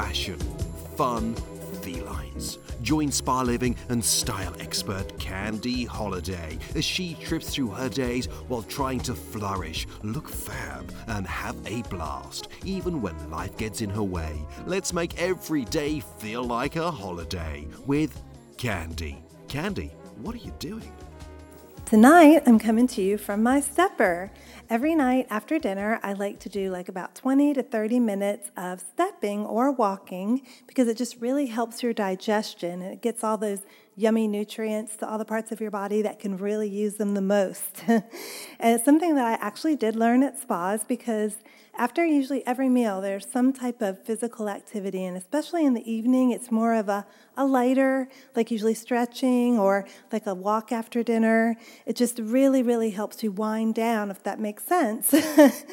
fashion, fun, felines. Join spa living and style expert Candy Holladay as she trips through her days while trying to flourish, look fab, and have a blast, even when life gets in her way. Let's make every day feel like a holiday with Candy. Candy, what are you doing? Tonight, I'm coming to you from my stepper. Every night after dinner, I like to do like about 20 to 30 minutes of stepping or walking because it just really helps your digestion and it gets all those yummy nutrients to all the parts of your body that can really use them the most. and it's something that I actually did learn at spas because after usually every meal, there's some type of physical activity, and especially in the evening, it's more of a, a lighter, like usually stretching or like a walk after dinner. It just really, really helps you wind down, if that makes sense,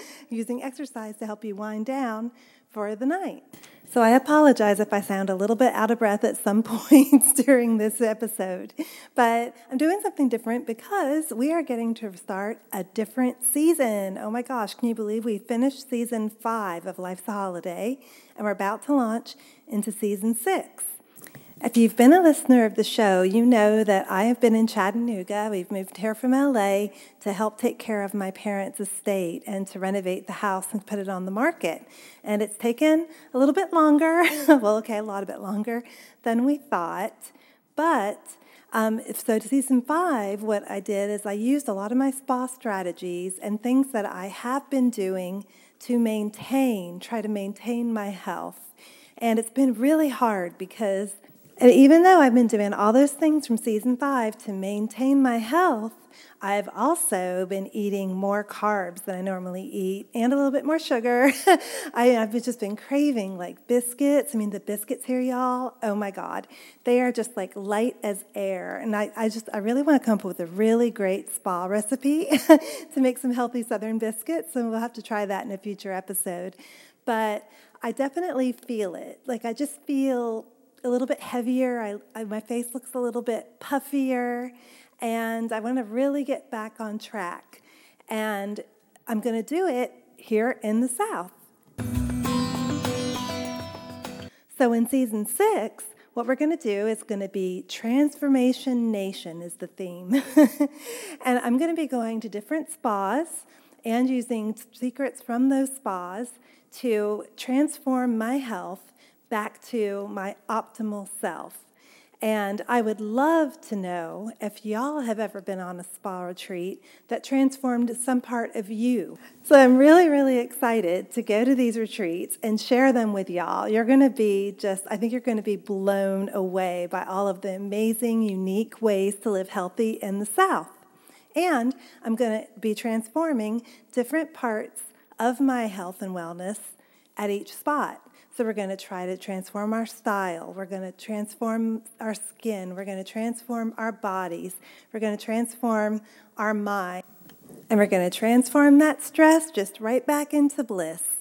using exercise to help you wind down for the night. So I apologize if I sound a little bit out of breath at some points during this episode, but I'm doing something different because we are getting to start a different season. Oh my gosh, can you believe we finished season five of Life's a Holiday and we're about to launch into season six? If you've been a listener of the show, you know that I have been in Chattanooga. We've moved here from LA to help take care of my parents' estate and to renovate the house and put it on the market. And it's taken a little bit longer, well, okay, a lot of bit longer than we thought. But um, so to season five, what I did is I used a lot of my spa strategies and things that I have been doing to maintain, try to maintain my health. And it's been really hard because and even though I've been doing all those things from season five to maintain my health, I've also been eating more carbs than I normally eat and a little bit more sugar. I, have just been craving like biscuits. I mean, the biscuits here, y'all, oh my God, they are just like light as air. And I, I just, I really want to come up with a really great spa recipe to make some healthy southern biscuits. And we'll have to try that in a future episode. But I definitely feel it. Like, I just feel a little bit heavier. I, I, my face looks a little bit puffier, and I want to really get back on track. And I'm going to do it here in the South. So, in season six, what we're going to do is going to be Transformation Nation, is the theme. and I'm going to be going to different spas and using secrets from those spas to transform my health back to my optimal self. And I would love to know if y'all have ever been on a spa retreat that transformed some part of you. So I'm really, really excited to go to these retreats and share them with y'all. You're going to be just, I think you're going to be blown away by all of the amazing, unique ways to live healthy in the South. And I'm going to be transforming different parts of my health and wellness at each spot. So we're going to try to transform our style. We're going to transform our skin. We're going to transform our bodies. We're going to transform our mind. And we're going to transform that stress just right back into bliss.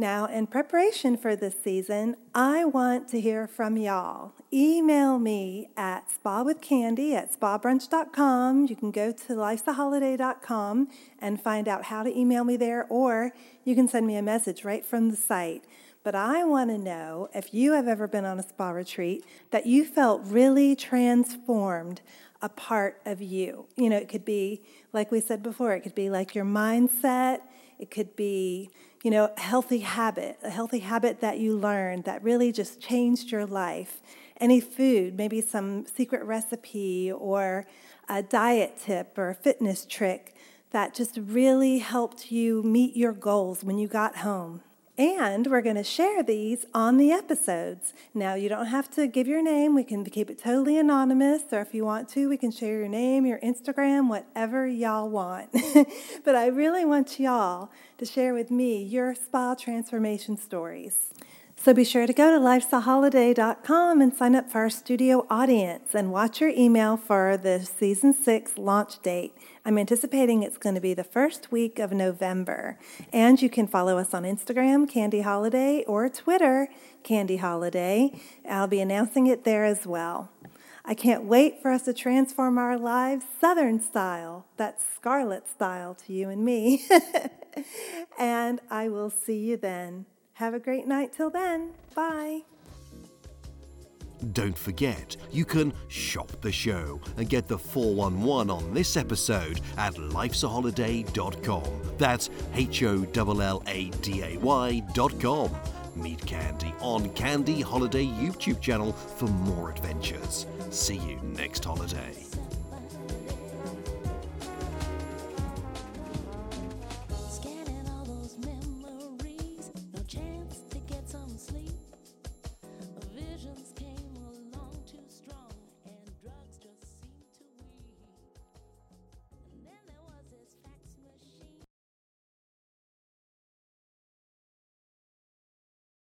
Now, in preparation for this season, I want to hear from y'all. Email me at spawithcandy at spabrunch.com. You can go to lifesaholladay.com and find out how to email me there, or you can send me a message right from the site. But I want to know if you have ever been on a spa retreat that you felt really transformed a part of you. You know, it could be, like we said before, it could be like your mindset, it could be, you know, a healthy habit, a healthy habit that you learned that really just changed your life. Any food, maybe some secret recipe or a diet tip or a fitness trick that just really helped you meet your goals when you got home. And we're going to share these on the episodes. Now, you don't have to give your name. We can keep it totally anonymous, or if you want to, we can share your name, your Instagram, whatever y'all want. but I really want y'all to share with me your spa transformation stories. So be sure to go to lifesaholladay.com and sign up for our studio audience and watch your email for the season six launch date. I'm anticipating it's going to be the first week of November. And you can follow us on Instagram, Candy Holladay, or Twitter, Candy Holladay. I'll be announcing it there as well. I can't wait for us to transform our lives Southern style. That's Scarlet style to you and me. and I will see you then. Have a great night till then. Bye. Don't forget, you can shop the show and get the 411 on this episode at lifesaholladay.com. That's H O L L A D A Y.com. Meet Candy on Candy Holladay YouTube channel for more adventures. See you next holiday.